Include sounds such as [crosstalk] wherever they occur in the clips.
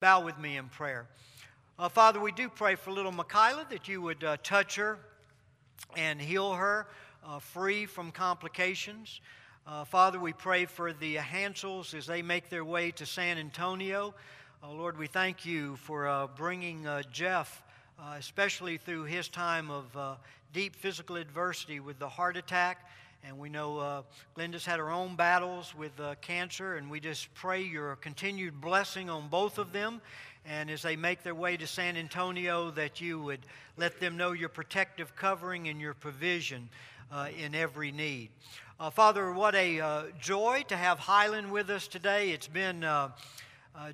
Bow with me in prayer. Uh, Father, we do pray for little Michaela that you would uh, touch her and heal her uh, free from complications. Uh, Father, we pray for the Hansels as they make their way to San Antonio. Uh, Lord, we thank you for uh, bringing Jeff, especially through his time of deep physical adversity with the heart attack. And we know uh, Glenda's had her own battles with uh, cancer, and we just pray your continued blessing on both of them. And as they make their way to San Antonio, that you would let them know your protective covering and your provision uh, in every need. Uh, Father, what a uh, joy to have Highland with us today. It's been uh,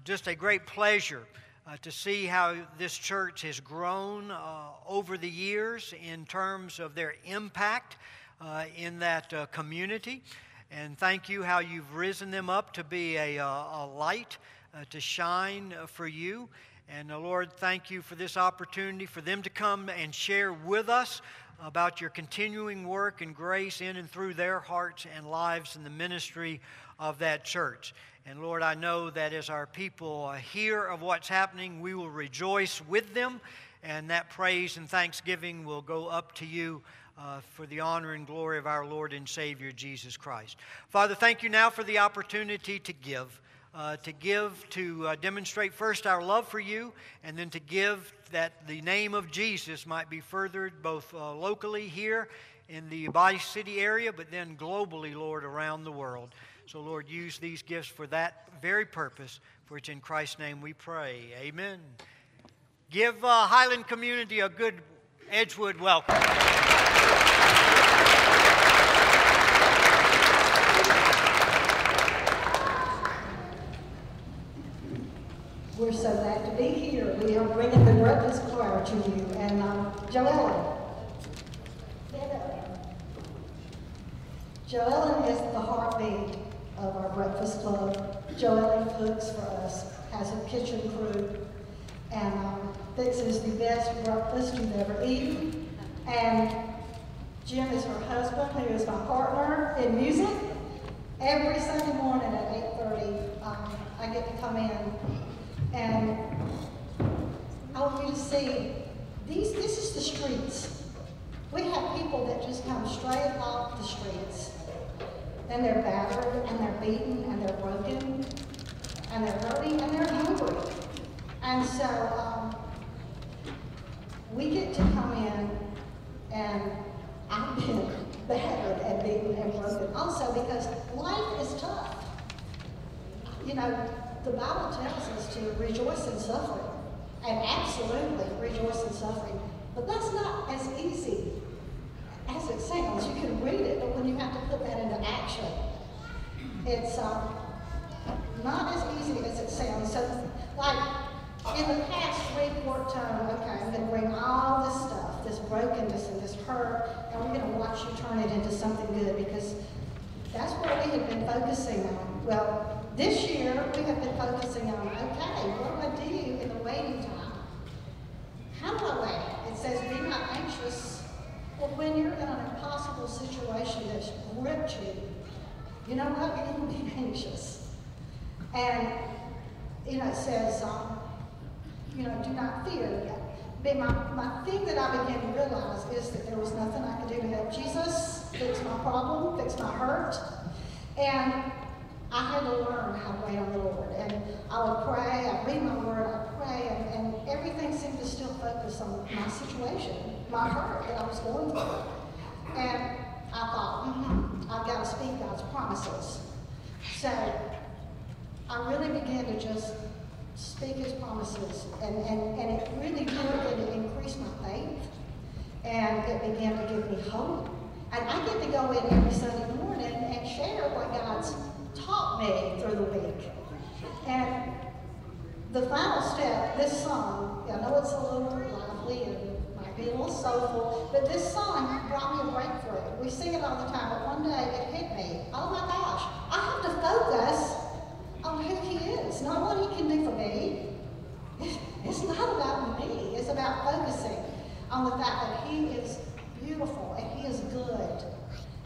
just a great pleasure. Uh, to see how this church has grown uh, over the years in terms of their impact uh, in that uh, community. And thank you how you've risen them up to be a, uh, a light uh, to shine uh, for you. And Lord, thank you for this opportunity for them to come and share with us about your continuing work and grace in and through their hearts and lives in the ministry of that church. And Lord, I know that as our people hear of what's happening, we will rejoice with them, and that praise and thanksgiving will go up to you uh, for the honor and glory of our Lord and Savior Jesus Christ. Father, thank you now for the opportunity to give. Uh, to give, to uh, demonstrate first our love for you, and then to give that the name of Jesus might be furthered both uh, locally here in the Bossier City area, but then globally, Lord, around the world. So, Lord, use these gifts for that very purpose, for it's in Christ's name we pray. Amen. Give uh, Highland Community a good Edgewood welcome. We're so glad to be here. We are bringing the breakfast choir to you. And um, Joellen. Joellen is the heartbeat of our breakfast club. Joellen cooks for us, has a kitchen crew, and um, is the best breakfast you've ever eaten. And Jim is her husband, who is my partner in music. Every Sunday morning at 8.30, um, I get to come in and I want you to see, these, this is the streets. We have people that just come straight off the streets. And they're battered, and they're beaten, and they're broken, and they're hurting, and they're hungry. And so um, we get to come in and I've been [laughs] battered and beaten and broken also because life is tough. You know, the Bible tells us to rejoice in suffering and absolutely rejoice in suffering. But that's not as easy as it sounds. You can read it, but when you have to put that into action, it's um, not as easy as it sounds. So, like, in the past, we've worked on, okay, I'm going to bring all this stuff, this brokenness and this hurt, and we're going to watch you turn it into something good because that's what we have been focusing on. Well, this year, we have been focusing on, okay, what do I do in the waiting time? How do I wait? It says, be not anxious. Well, when you're in an impossible situation that's gripped you, you know what? You're going to be anxious. And, you know, it says, um, you know, do not fear yet. But my, my thing that I began to realize is that there was nothing I could do to help Jesus fix my problem, fix my hurt. And I had to learn how to wait on the Lord. And I would pray, I'd read my word, I'd pray, and, and everything seemed to still focus on my situation, my hurt that I was going through. And I thought, mm-hmm, I've got to speak God's promises. So I really began to just speak his promises. And, and, and it really did increase my faith. And it began to give me hope. And I get to go in every Sunday morning and share what God's taught me through the week. And the final step, this song, I know it's a little lively and might be a little soulful, but this song brought me a breakthrough. We sing it all the time, but one day it hit me. Oh my gosh, I have to focus on who he is, not what he can do for me. It's not about me. It's about focusing on the fact that he is beautiful and he is good.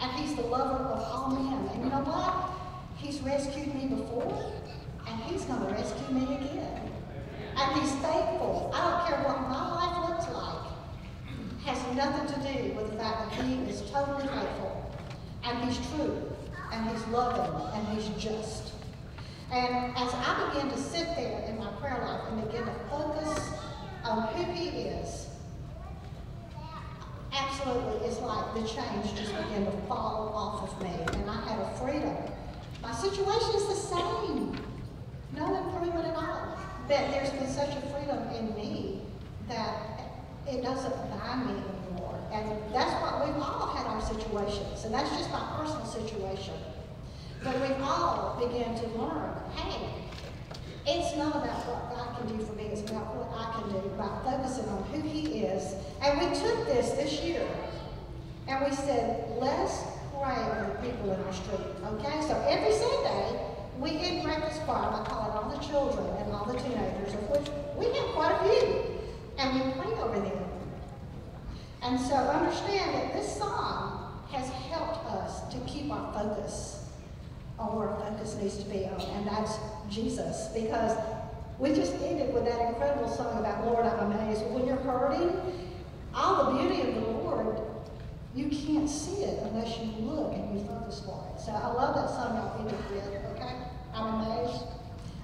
And he's the lover of all men. And you know what? He's rescued me before, and he's going to rescue me again. And he's faithful. I don't care what my life looks like. Has nothing to do with the fact that he is totally faithful. And he's true. And he's loving. And he's just. And as I began to sit there in my prayer life and begin to focus on who he is, absolutely, it's like the chains just began to fall off of me. And I had a freedom. My situation is the same. No improvement at all. But there's been such a freedom in me that it doesn't bind me anymore. And that's what we've all had our situations. And that's just my personal situation. But we've all begun to learn, hey, it's not about what God can do for me, it's about what I can do, about focusing on who He is. And we took this this year, and we said, let's pray for the people in our street, okay? So every Sunday, we in breakfast choir, I call it all the children and all the teenagers, of which we have quite a few, and we pray over them. And so understand that this song has helped us to keep our focus our focus needs to be on, and that's Jesus. Because we just ended with that incredible song about Lord, I'm amazed. When you're hurting, all the beauty of the Lord, you can't see it unless you look and you focus for it. So I love that song y'all ended with, okay? I'm amazed.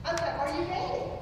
Okay, are you ready?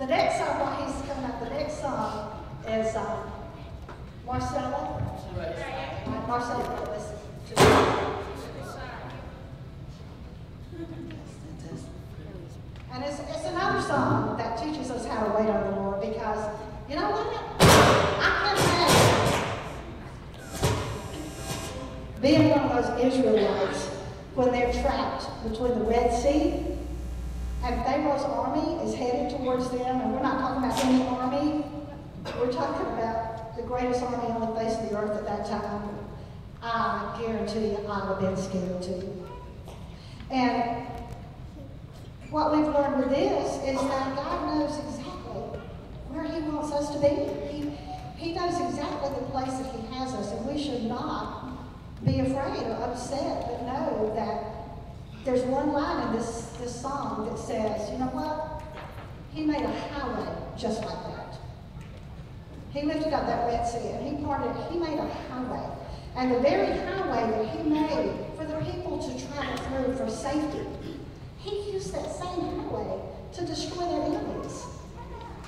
The next song, while he's coming up, the next song is um, Marcella. Right. Marcella And it's, it's another song that teaches us how to wait on the Lord because, you know what? I can imagine being one of those Israelites when they're trapped between the Red Sea and Pharaoh's army is headed towards them, and we're not talking about any army, we're talking about the greatest army on the face of the earth at that time. I guarantee you, I'd have been scared too. And what we've learned with this is that God knows exactly where He wants us to be. He, he knows exactly the place that He has us, and we should not be afraid or upset, but know that there's one line in this, this song that says, you know what? He made a highway just like that. He lifted up that Red Sea and he parted, he made a highway. And the very highway that he made for the people to travel through for safety, he used that same highway to destroy their enemies.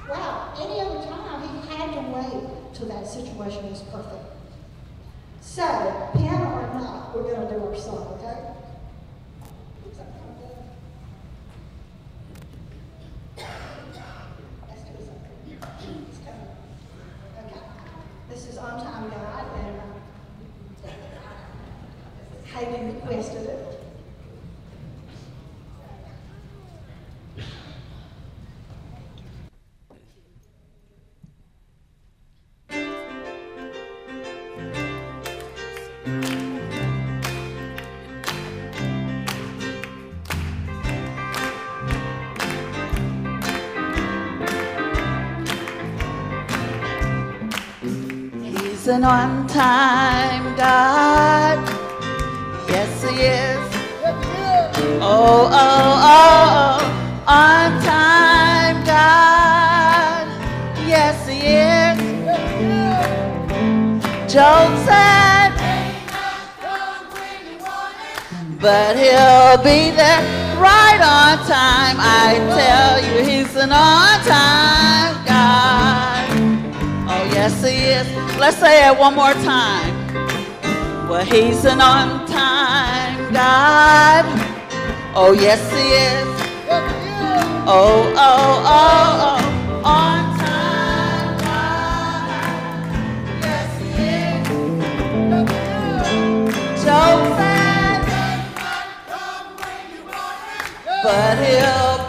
Wow, any other time he had to wait till that situation was perfect. So, piano or not, we're going to do our song, okay? Let's do something. It's coming. Okay. This is On Time God, and uh, Hayden requested it. He's an on time God. Yes, He is. Oh, oh, oh. On time God. Yes, He is. Job said, but He'll be there right on time. I tell you, He's an on time God. Yes, he is. Let's say it one more time. Well, he's an on time God. Oh, yes, he is. Oh, oh, oh, oh. On said, but he'll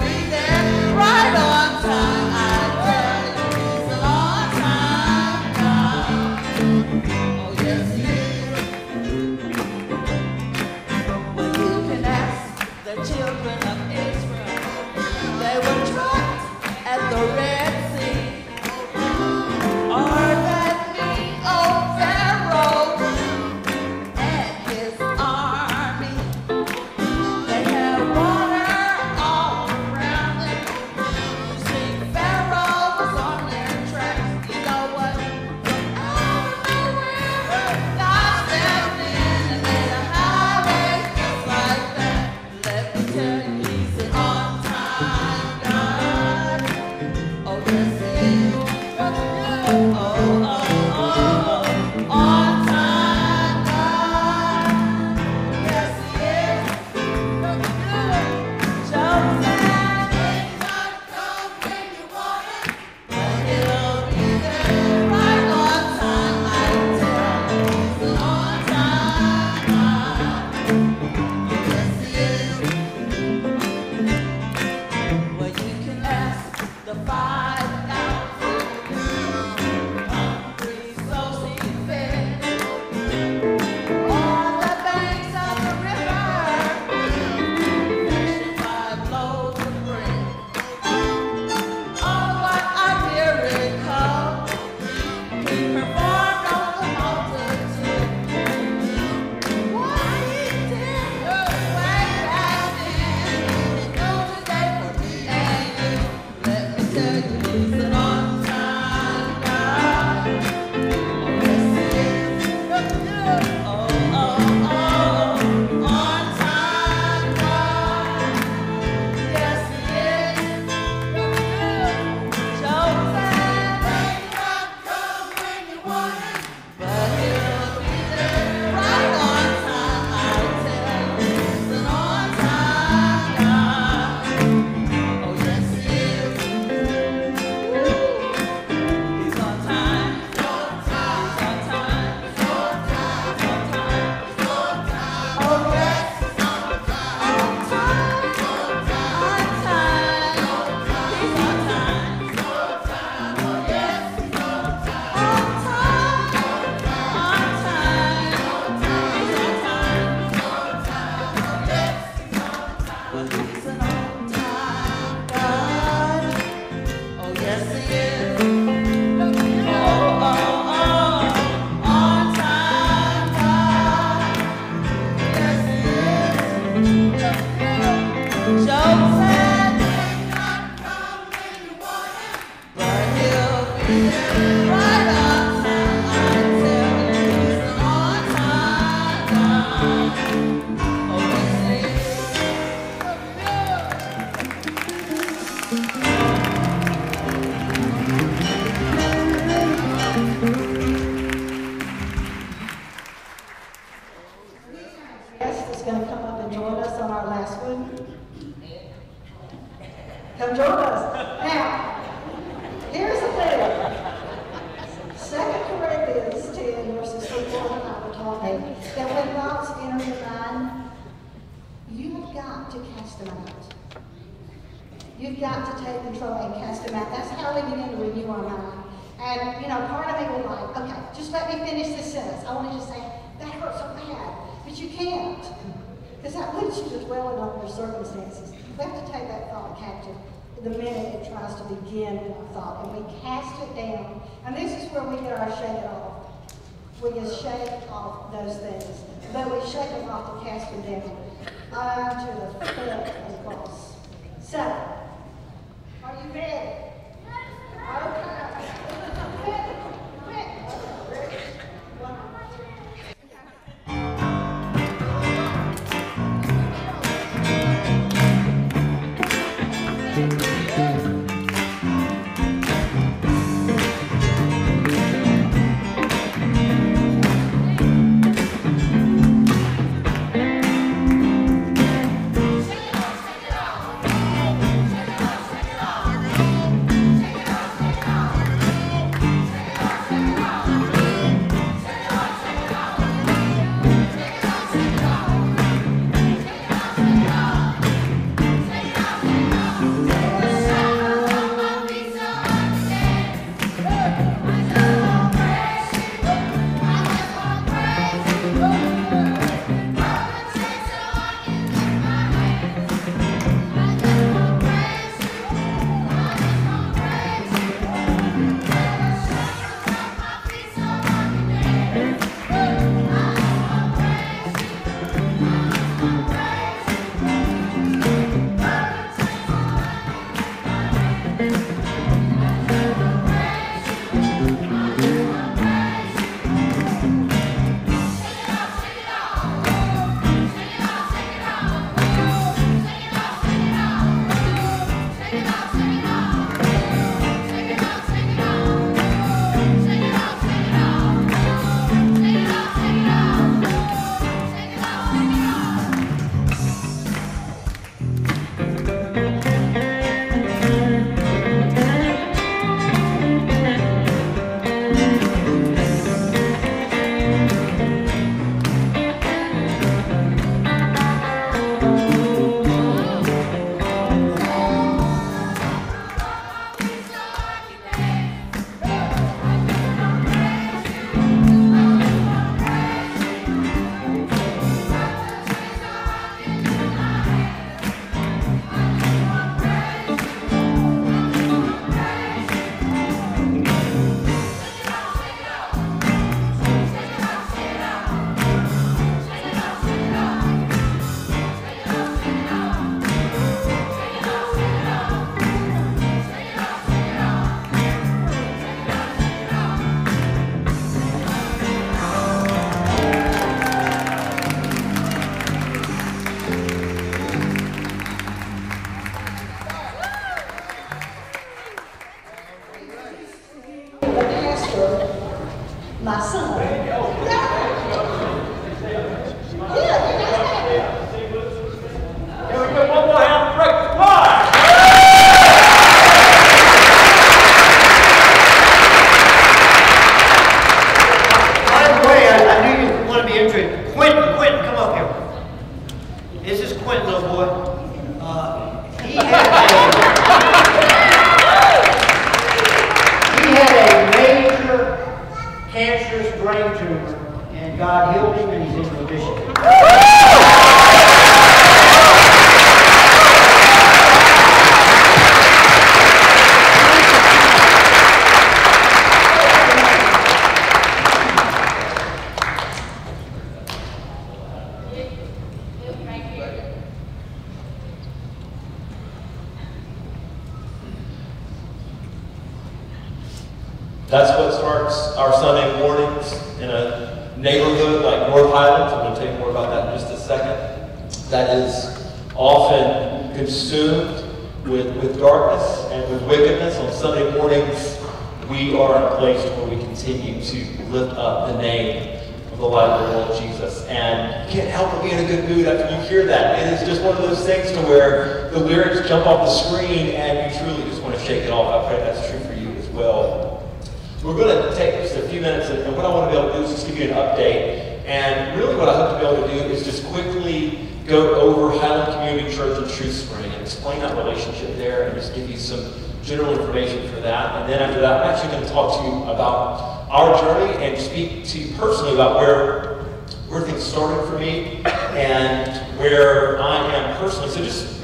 few minutes, and what I want to be able to do is just give you an update. And really what I hope to be able to do is just quickly go over Highland Community Church in Truth Spring and explain that relationship there and just give you some general information for that. And then after that, I'm actually going to talk to you about our journey and speak to you personally about where, where things started for me and where I am personally. So just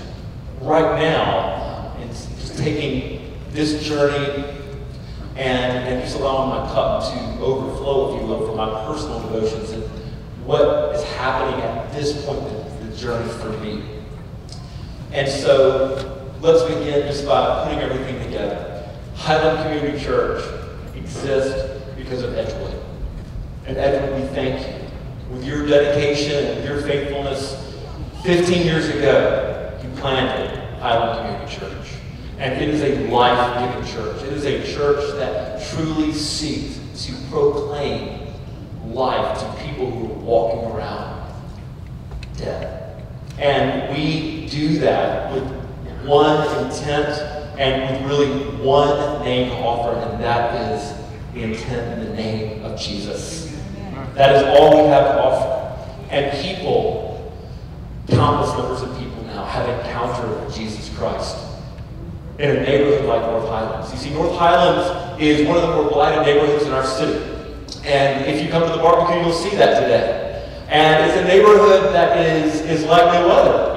right now, it's just taking this journey and, and just allowing my cup to overflow, if you will, for my personal devotions and what is happening at this point in the journey for me. And so let's begin just by putting everything together. Highland Community Church exists because of Edgewood. And Edgewood, we thank you. With your dedication and your faithfulness, 15 years ago, you planted Highland Community Church. And it is a life-giving church. It is a church that truly seeks to proclaim life to people who are walking around dead. And we do that with one intent and with really one name to offer, and that is the intent in the name of Jesus. That is all we have to offer. And people, countless numbers of people now, have encountered Jesus Christ in a neighborhood like North Highlands. You see, North Highlands is one of the more blighted neighborhoods in our city. And if you come to the barbecue, you'll see that today. And it's a neighborhood that is, is like no other,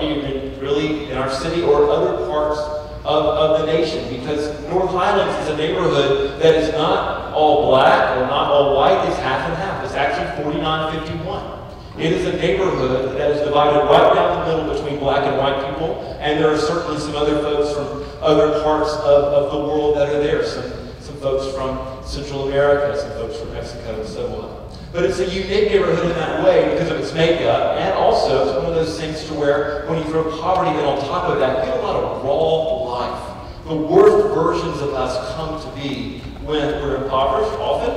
really in our city or other parts of, of the nation. Because North Highlands is a neighborhood that is not all black or not all white, it's half and half. It's actually 4951. It is a neighborhood that is divided right down the middle between black and white people, and there are certainly some other folks from other parts of, of the world that are there. Some, some folks from Central America, some folks from Mexico, and so on. But it's a unique neighborhood in that way because of its makeup, and also it's one of those things to where when you throw poverty in on top of that, you get a lot of raw life. The worst versions of us come to be when we're impoverished, often,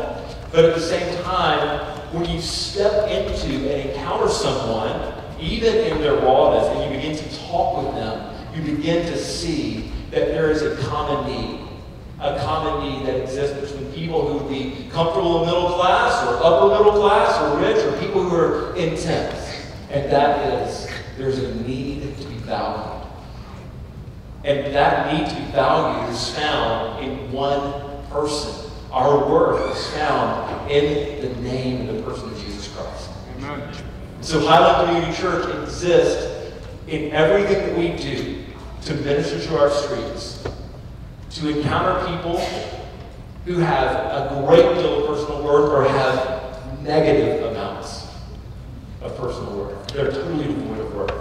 but at the same time, when you step into and encounter someone, even in their rawness, and you begin to talk with them, you begin to see that there is a common need. A common need that exists between people who would be comfortable in middle class or upper middle class or rich or people who are intense. And that is, there's a need to be valued. And that need to be valued is found in one person. Our worth is found in the name and the person of Jesus Christ. Amen. So Highland Community Church exists in everything that we do to minister to our streets, to encounter people who have a great deal of personal worth or have negative amounts of personal worth. They're totally devoid of worth.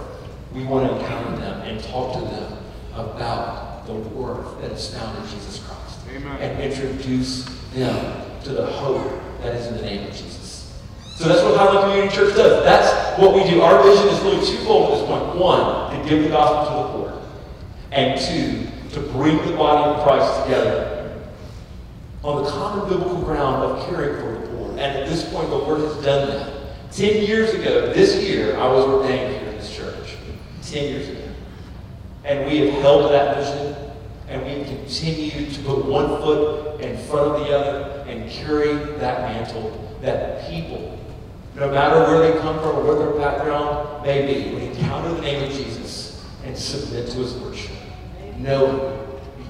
We want to encounter them and talk to them about the worth that is found in Jesus Christ. Amen. And introduce them to the hope that is in the name of Jesus. So that's what Highland Community Church does. That's what we do. Our vision is really twofold at this point. One, to give the gospel to the poor. And two, to bring the body of Christ together on the common biblical ground of caring for the poor. And at this point, the Lord has done that. Ten years ago, this year, I was ordained here in this church. Ten years ago. And we have held that vision, and we continue to put one foot in front of the other and carry that mantle that people, no matter where they come from or what their background may be, would encounter the name of Jesus and submit to his worship, knowing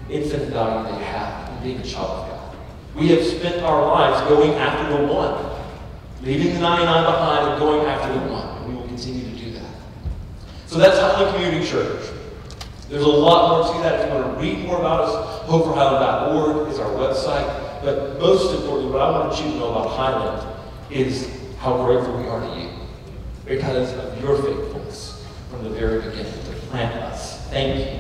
the infinite value they have in being a child of God. We have spent our lives going after the one, leaving the 99 behind and going after the one. And we will continue to do that. So that's Highland Community Church. There's a lot more to that. If you want to read more about us, hopeforhighland.org is our website. But most importantly, what I want you to know about Highland is how grateful we are to you because of your faithfulness from the very beginning to plant us. Thank you.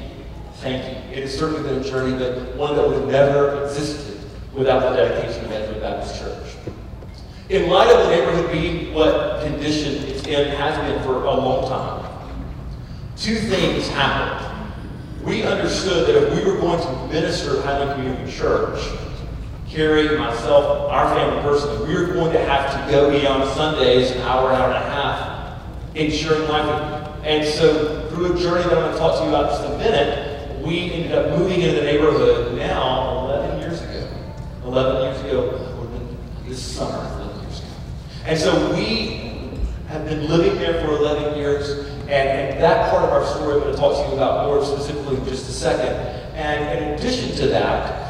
Thank you. It has certainly been a journey, but one that would have never existed without the dedication of Edgewood Baptist Church. In light of the neighborhood being what condition it's in, has been for a long time, two things happened. We understood that if we were going to minister at Highland Community Church, Carrie, myself, our family personally, we were going to have to go beyond Sundays, an hour, hour and a half, in ensuring life. And so, through a journey that I'm going to talk to you about just a minute, we ended up moving into the neighborhood now 11 years ago. 11 years ago, this summer, 11 years ago. And so we have been living there for 11 years, and, and that part of our story I'm going to talk to you about more specifically in just a second. And in addition to that,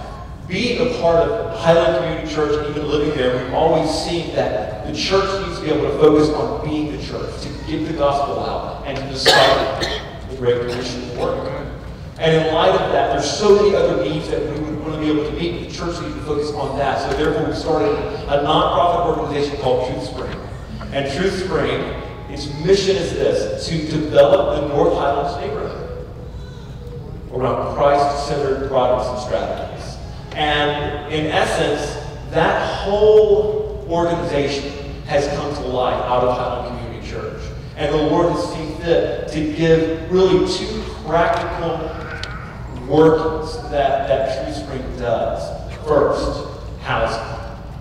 being a part of Highland Community Church and even living there, we've always seen that the church needs to be able to focus on being the church, to get the gospel out, and to disciple the Great Commission work. And in light of that, there's so many other needs that we would want to be able to meet. The church needs to focus on that. So therefore, we started a nonprofit organization called Truth Spring. And Truth Spring, its mission is this, to develop the North Highlands neighborhood around Christ-centered products and strategies. And in essence, that whole organization has come to life out of Highland Community Church. And the Lord has seen fit to give really two practical workings that, that True Spring does. First, housing.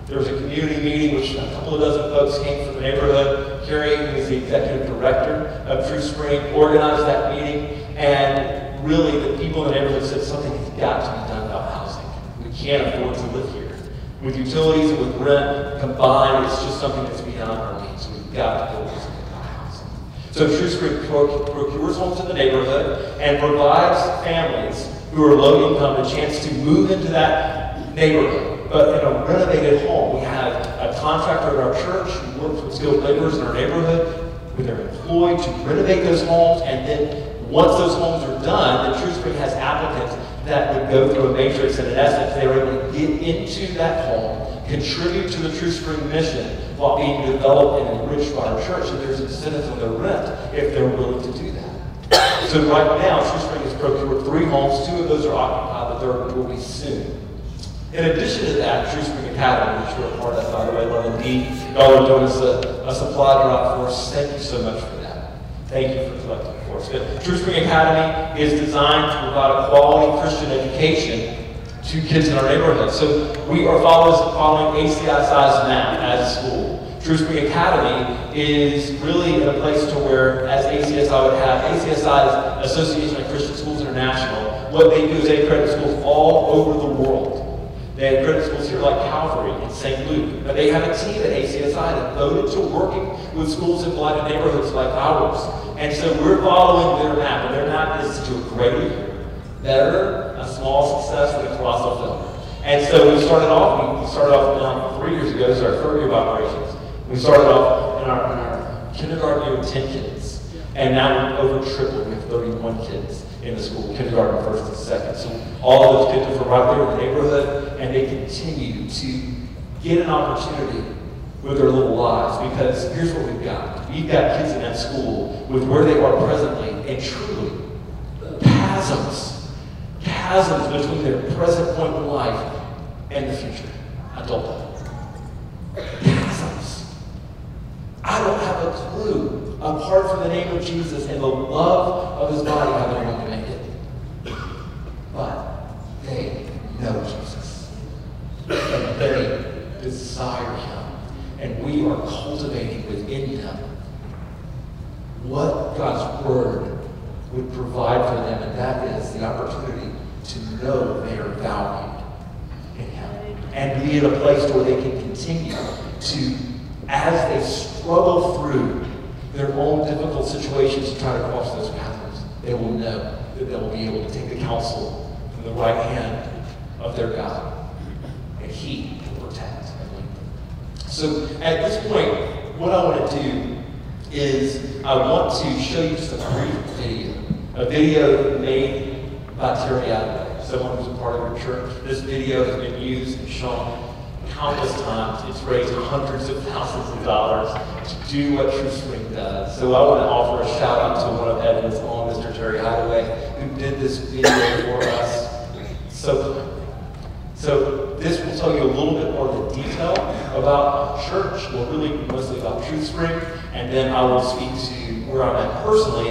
There was a community meeting which a couple of dozen folks came from the neighborhood. Carrie, who is the executive director of True Spring, organized that meeting. And really, the people in the neighborhood said something has got to be done about housing. We can't afford to live here. With utilities and with rent combined, it's just something that's beyond our means. We've got to build this housing. So True Spring procures homes in the neighborhood and provides families who are low income a chance to move into that neighborhood, but in a renovated home. We have a contractor at our church who works with skilled laborers in our neighborhood, where they're employed to renovate those homes, and then once those homes are done, then True Spring has applicants that would go through a matrix, and in essence, they were able to get into that home, contribute to the True Spring mission while being developed and enriched by our church, and there's incentives on their rent if they're willing to do that. [coughs] So right now, True Spring has procured three homes. Two of those are occupied, the third will be soon. In addition to that, True Spring Academy, which we're a part of, by the way, Love InDeed, y'all are doing us a, a supply drop for us. Thank you so much for that. Thank you for collecting for us. But True Spring Academy is designed to provide a quality Christian education to kids in our neighborhood. So we are followers following ACI size now as a school. True Spring Academy is really a place to where, as ACSI would have, ACSI Association of Christian Schools International. What they do is they accredit schools all over the world. They accredit schools here like Calvary and St. Luke. But they have a team at ACSI devoted to working with schools in blighted neighborhoods like ours. And so we're following their map, and their map is to a greater, better, a small success with a colossal failure. And so we started off, we started off now three years ago, this is our third year of operations. We started off in our, in our kindergarten year with 10 kids, and now we've over tripled. We 31 kids in the school, kindergarten, first and second. So all of those kids are right there in the neighborhood, and they continue to get an opportunity with their little lives because here's what we've got. We've got kids in that school with where they are presently, and truly, chasms, chasms between their present point in life and the future, adulthood. I don't have a clue, apart from the name of Jesus and the love of his body, how they're going to make it. But they know Jesus. And they desire him. And we are cultivating within them what God's word would provide for them, and that is the opportunity to know they are valued in him. And be in a place where they can continue to, as they struggle through their own difficult situations to try to cross those pathways, they will know that they will be able to take the counsel from the right hand of their God, and He will protect and lead them. So at this point, what I want to do is I want to show you just a brief video, a video made by Terry Adway, someone who's a part of your church. This video has been used and shown countless times. It's raised hundreds of thousands of dollars to do what Truth Spring does. So I want to offer a shout out to one of Edmonds' own, Mr. Terry Hideaway, who did this video for us. So, so this will tell you a little bit more of the detail about church, well really mostly about Truth Spring, and then I will speak to where I'm at personally,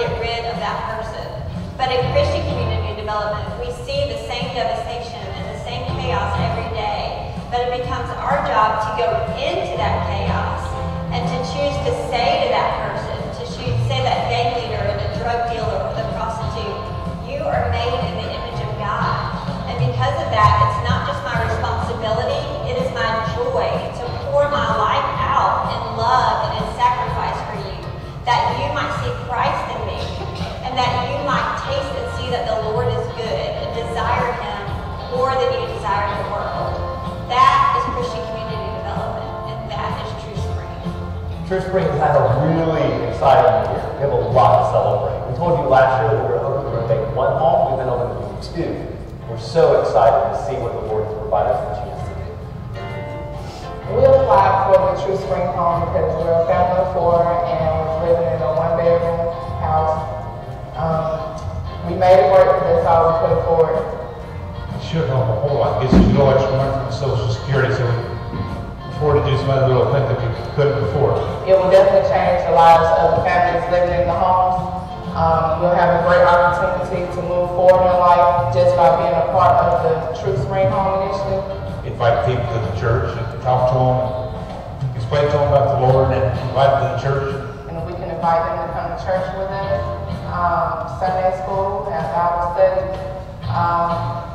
get rid of that person? But in Christian community development, we see the same devastation and the same chaos every day, but it becomes our job to go into that chaos and to choose to say to that person, to say that gang leader or the drug dealer or the prostitute, you are made in the image of God. And because of that, it's not just my responsibility, it is my joy to pour my life out in love and in sacrifice for you, that you Truth Spring has had a really exciting year. We have a lot to celebrate. We told you last year that we were hoping to make one home. We've been able to do two. We're so excited to see what the Lord has provided us the chance to do. We applied for the Truth Spring home because we're a family of four and was living in a one bedroom house. Um, we made it work, because that's all we could afford. should help a whole lot. Gets us a little extra money from Social Security, so we can afford to do some other little things that we couldn't before. It will definitely change the lives of the families living in the homes. Um, you'll have a great opportunity to move forward in life just by being a part of the Truth Spring Home Initiative. Invite people to the church and talk to them, explain to them about the Lord, and invite them to the church. and we can invite them to come to church with us, um, Sunday school, have Bible study. Um,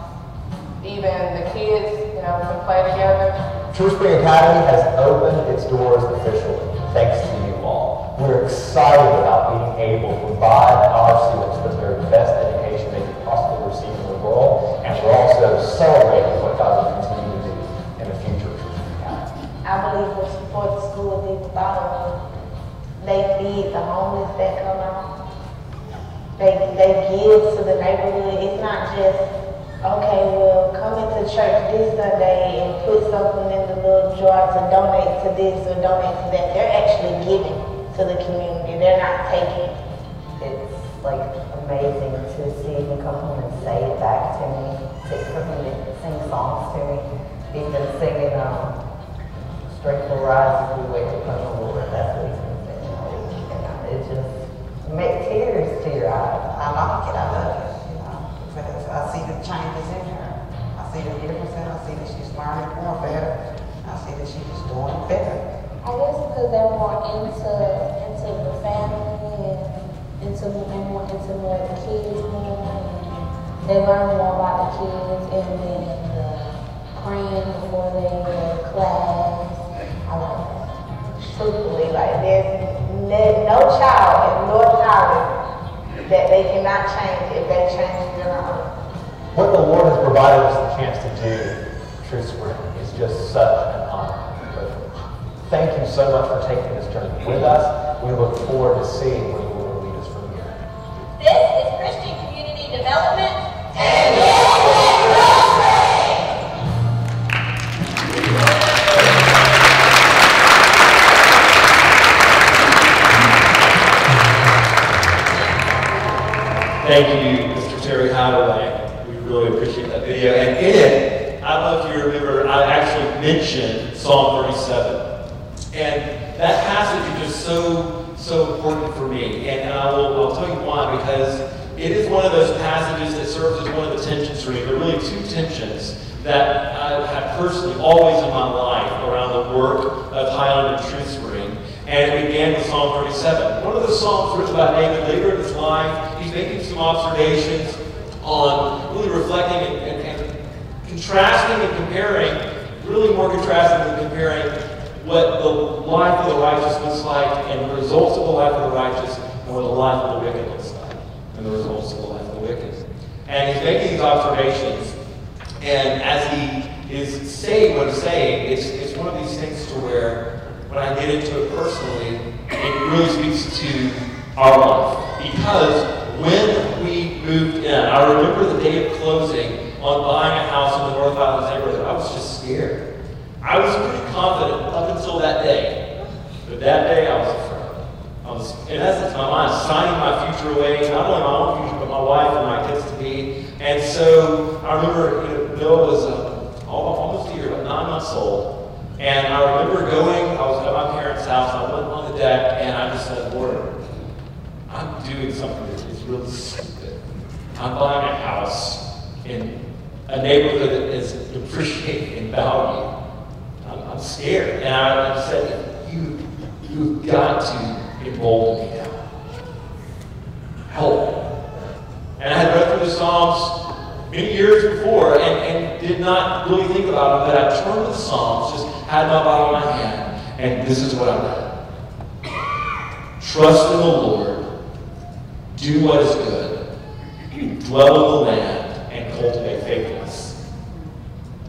even the kids, you know, can play together. Truth Spring Academy has opened its doors officially, thanks to you all. We're excited about being able to provide our students with the very best education they could possibly receive in the world, and we're also celebrating what God will continue to do in the future of Truth Spring Academy. I believe what support the school did without them. They feed the homeless that come out. They, they give to the neighborhood. It's not just, okay, well, come into church this Sunday and put something in the little jar to donate to this or donate to that. They're actually giving to the community. They're not taking. It's like amazing to see him come home and say it back to me, to, for him to sing songs to me, even singing um, Straight for Rise as we wait upon the Lord. That's what he's been singing all week. And it just makes tears to your eyes. I like it, I love it, you know, because I see the changes in her. I see the difference in her, I see that she's learning more better. I see that she's doing better. I guess because they're more into into the family and into and more into more the kids more and they learn more about the kids and then the praying before they go to class. I like that. Truthfully, like there's ne- no child in North Highlands that they cannot change if they change their own. What the Lord has provided us the chance to do, Truth Spring, is just such an honor and privilege. Thank you so much for taking this journey with us. We look forward to seeing where the Lord will lead us from here. This is Christian community development. And Thank you, Mr. Terry Hideaway. We really appreciate that video. And in it, I don't know if you remember, I actually mentioned Psalm 37. And that passage is just so, so important for me. And I will I'll tell you why, because it is one of those passages that serves as one of the tensions for me. There are really two tensions that I've had personally always in my life around the work of Highland and Truth Spring. And it began with Psalm 37. One of the Psalms written by David later in his life, he's making some observations on really reflecting and, and, and contrasting and comparing, really more contrasting than comparing what the life of the righteous looks like and the results of the life of the righteous and what the life of the wicked looks like and the results of the life of the wicked. And he's making these observations. And as he is saying what I'm saying, it's, it's one of these things to where when I get into it personally, it really speaks to our life. Because when we moved in, I remember the day of closing on buying a house in the North Highlands neighborhood. I was just scared. I was pretty confident up until that day. But that day I was afraid. I was, in essence, my mind signing my future away, not only my own future, but my wife and my kids to be. And so I remember, you know, Noah was old. And I remember going, I was at my parents' house, I went on the deck, and I just said, Lord, I'm doing something that is really stupid. I'm buying a house in a neighborhood that is depreciating in value. I'm, I'm scared. And I, I said, you, you've got to embolden me now. Help. And I had read through the Psalms many years before and, and did not really think about it, but I turned to the Psalms, just had my Bible in my hand, and this is what I read. Trust in the Lord, do what is good, dwell in the land, and cultivate faithfulness.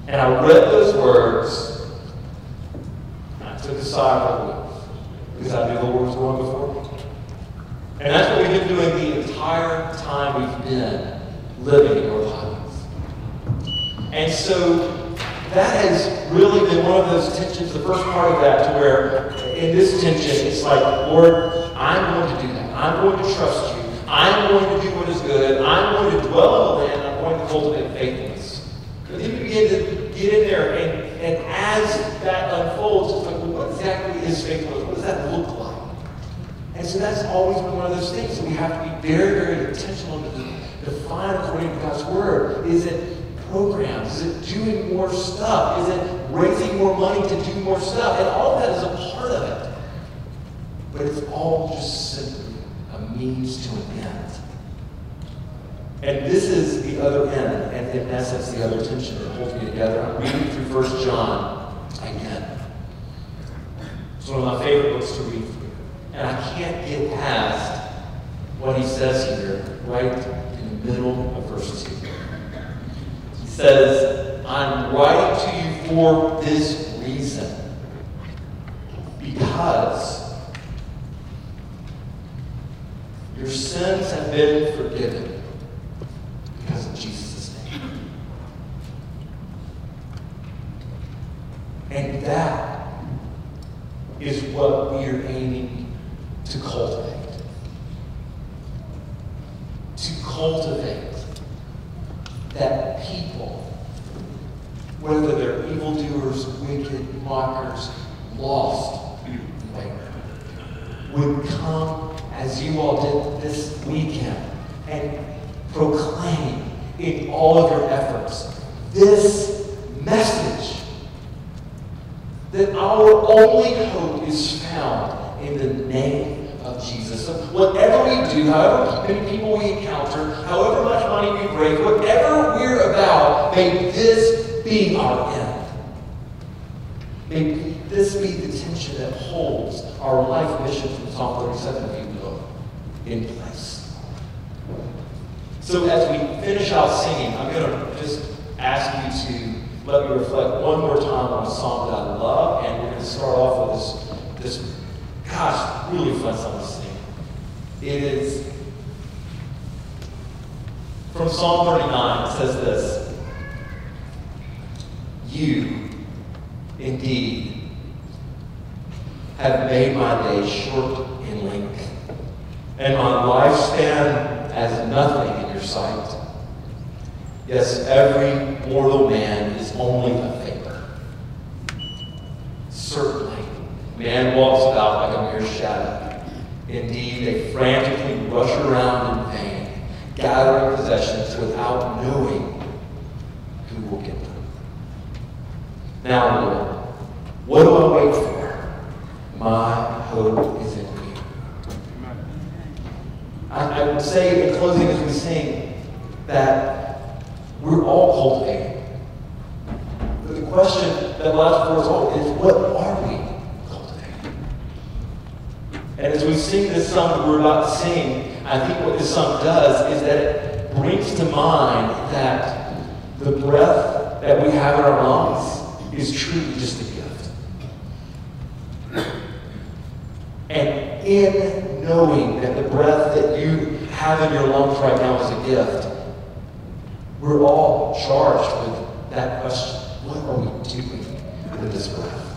And I read those words, and I took a sigh of relief, because I knew the Lord was going before me. And that's what we've been doing the entire time we've been living in North Highlands. And so that has really been one of those tensions, the first part of that, to where in this tension, it's like, Lord, I'm going to do that. I'm going to trust you. I'm going to do what is good. I'm going to dwell in the land. I'm going to cultivate faithfulness. But then you begin to get in there, and, and as that unfolds, it's like, well, what exactly is faithfulness? What does that look like? And so that's always been one of those things that we have to be very, very intentional to define according to God's Word. Is it programs? Is it doing more stuff? Is it raising more money to do more stuff? And all of that is a part of it. But it's all just simply a means to an end. And this is the other end, and in essence, the other tension that holds me together. I'm reading through First John again. It's one of my favorite books to read through. And I can't get past what he says here, right in the middle of verse 2. Says, I'm writing to you for this reason. Because your sins have been forgiven because of Jesus' name. And that is what we are aiming to cultivate. To cultivate that people, whether they're evildoers, wicked, mockers, lost, would come as you all did this weekend and proclaim in all of your efforts this message that our only hope is found in the name of Jesus. So whatever we do, however many people we encounter, however much money we break, whatever we're about, may this be our end. May this be the tension that holds our life mission from Psalm 37, if you will, in place. So as we finish out singing, I'm going to just ask you to let me reflect one more time on a song that I love, and we're going to start off with this, this gosh, really fun song to sing. It is from Psalm 39. It says this You, indeed, have made my days short in length, and my lifespan as nothing in your sight. Yes, every mortal man is only a vapor. Certainly, man walks about like a mere shadow. Indeed, they frantically rush around in vain, gathering possessions without knowing who will get them. Now, Lord, what do I wait for? My hope is in you. I, I would say in closing as we sing that we're all cultivating. But the question that lies before us all is what are we? And as we sing this song that we're about to sing, I think what this song does is that it brings to mind that the breath that we have in our lungs is truly just a gift. And in knowing that the breath that you have in your lungs right now is a gift, we're all charged with that question. What are we doing with this breath?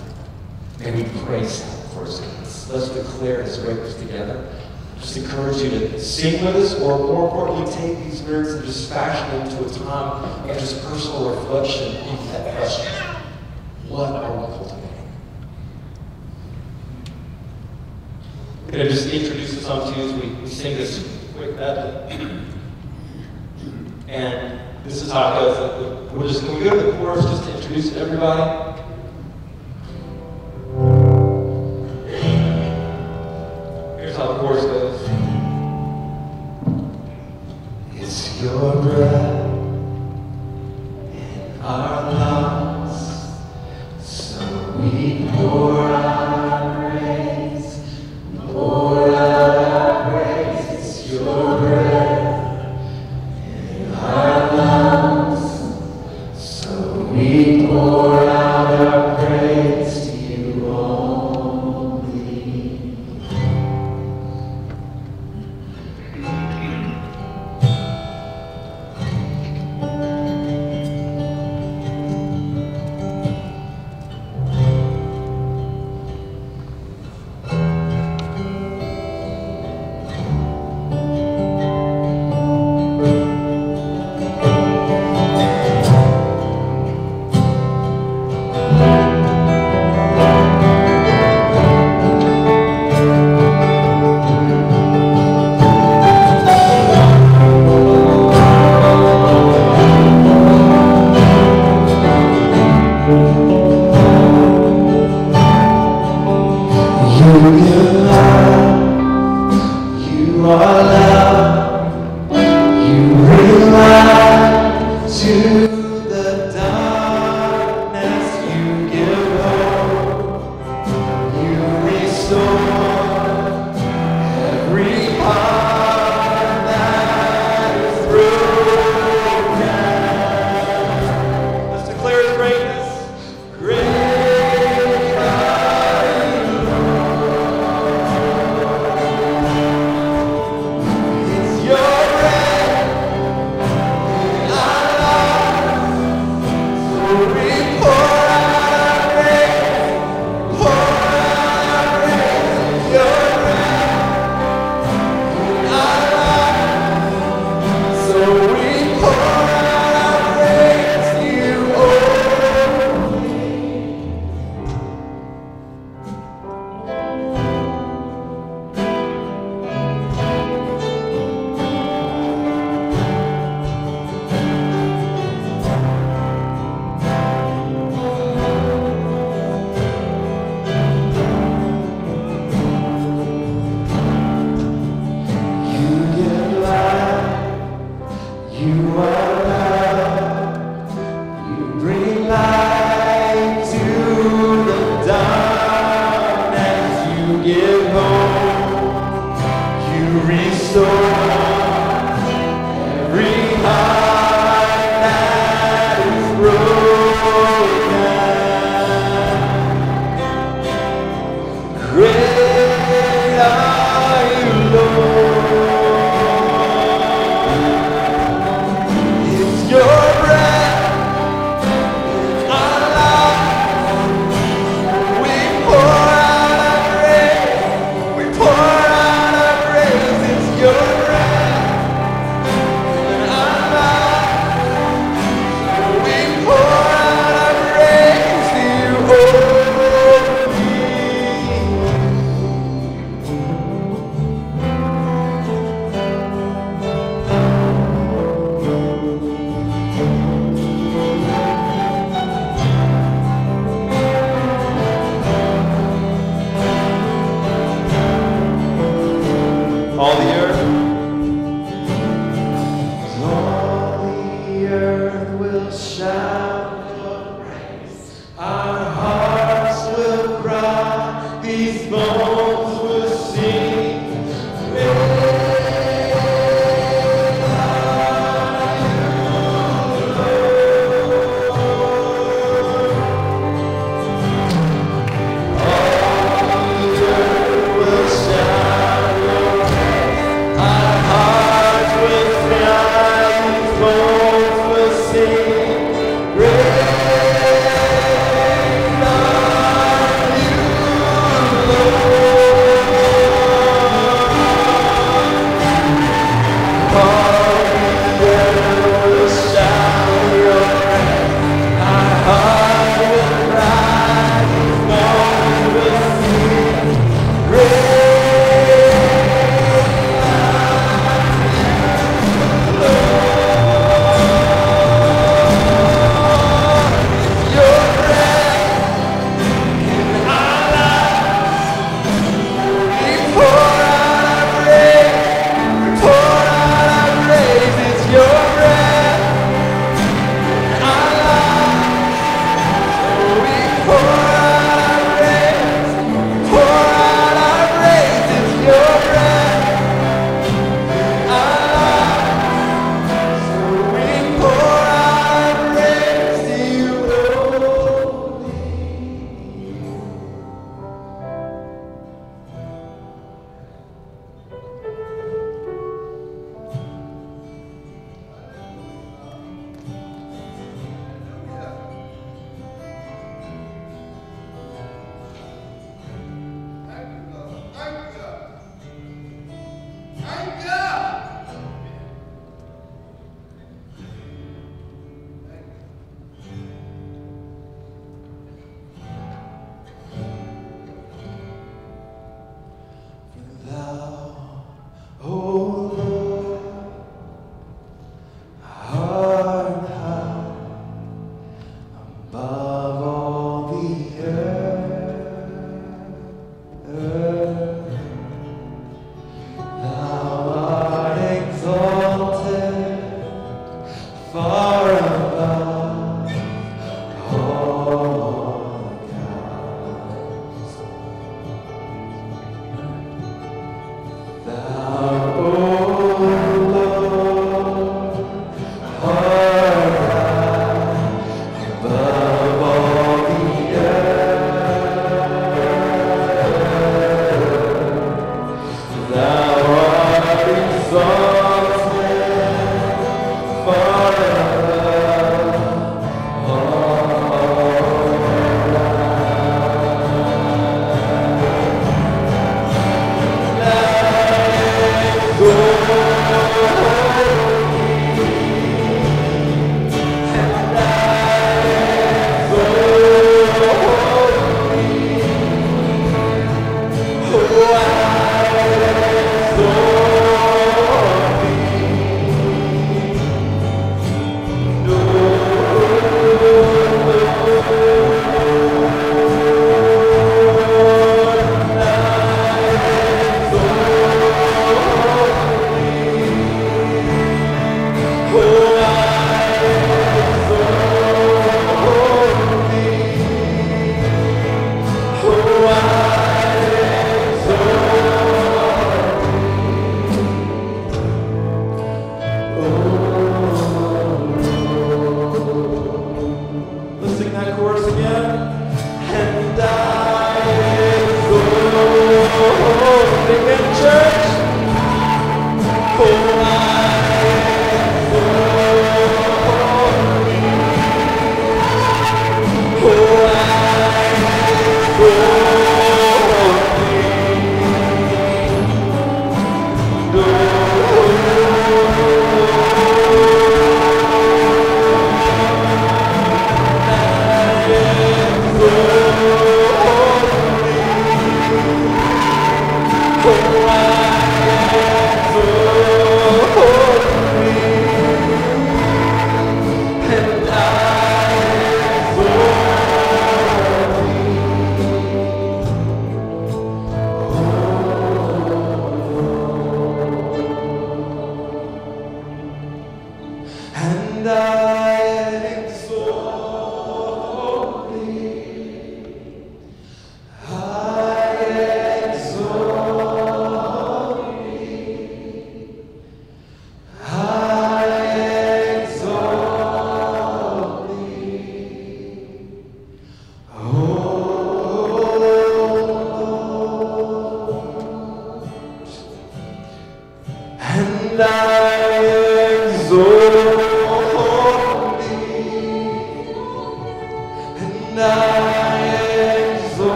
And we praise Him for His goodness. Let's declare His greatness together. Just encourage you to sing with us, or more importantly, take these lyrics and just fashion them into a time of just personal reflection into that question. What are we cultivating? I'm going to just introduce the song to you as we, we sing this quick medley. And this is how it goes. We're just, can we go to the chorus just to introduce everybody?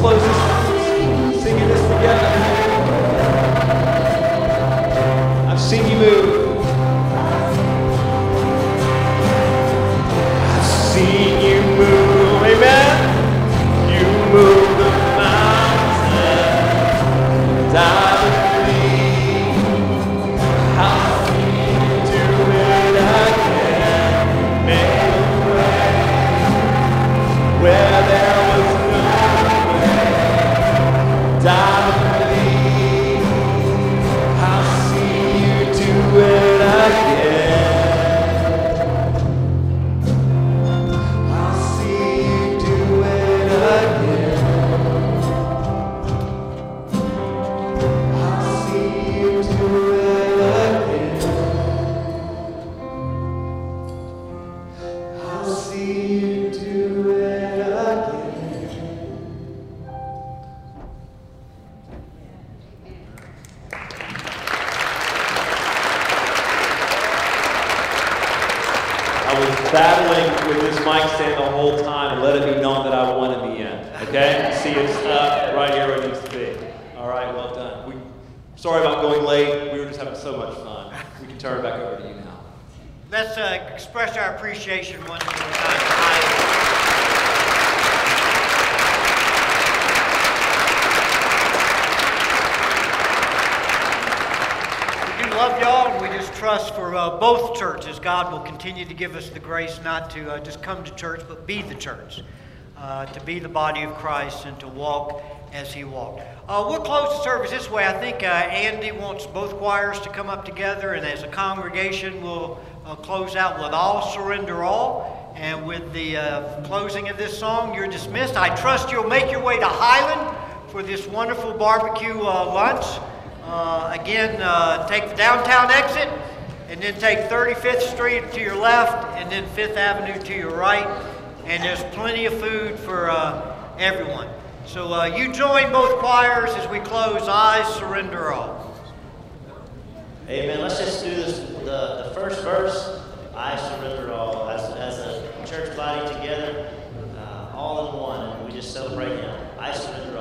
Singing this together. I've seen you move. Come to church, but be the church, uh, to be the body of Christ, and to walk as He walked. Uh, we'll close the service this way. I think uh, Andy wants both choirs to come up together, and as a congregation, we'll uh, close out with All Surrender All. And with the uh, closing of this song, you're dismissed. I trust you'll make your way to Highland for this wonderful barbecue uh, lunch. Again, take the downtown exit and then take 35th Street to your left and then 5th Avenue to your right. And there's plenty of food for uh, everyone. So uh, you join both choirs as we close I Surrender All. Amen. Let's just do this. The, the first verse, I surrender all. As, as a church body together, uh, all in one, and we just celebrate now. I surrender.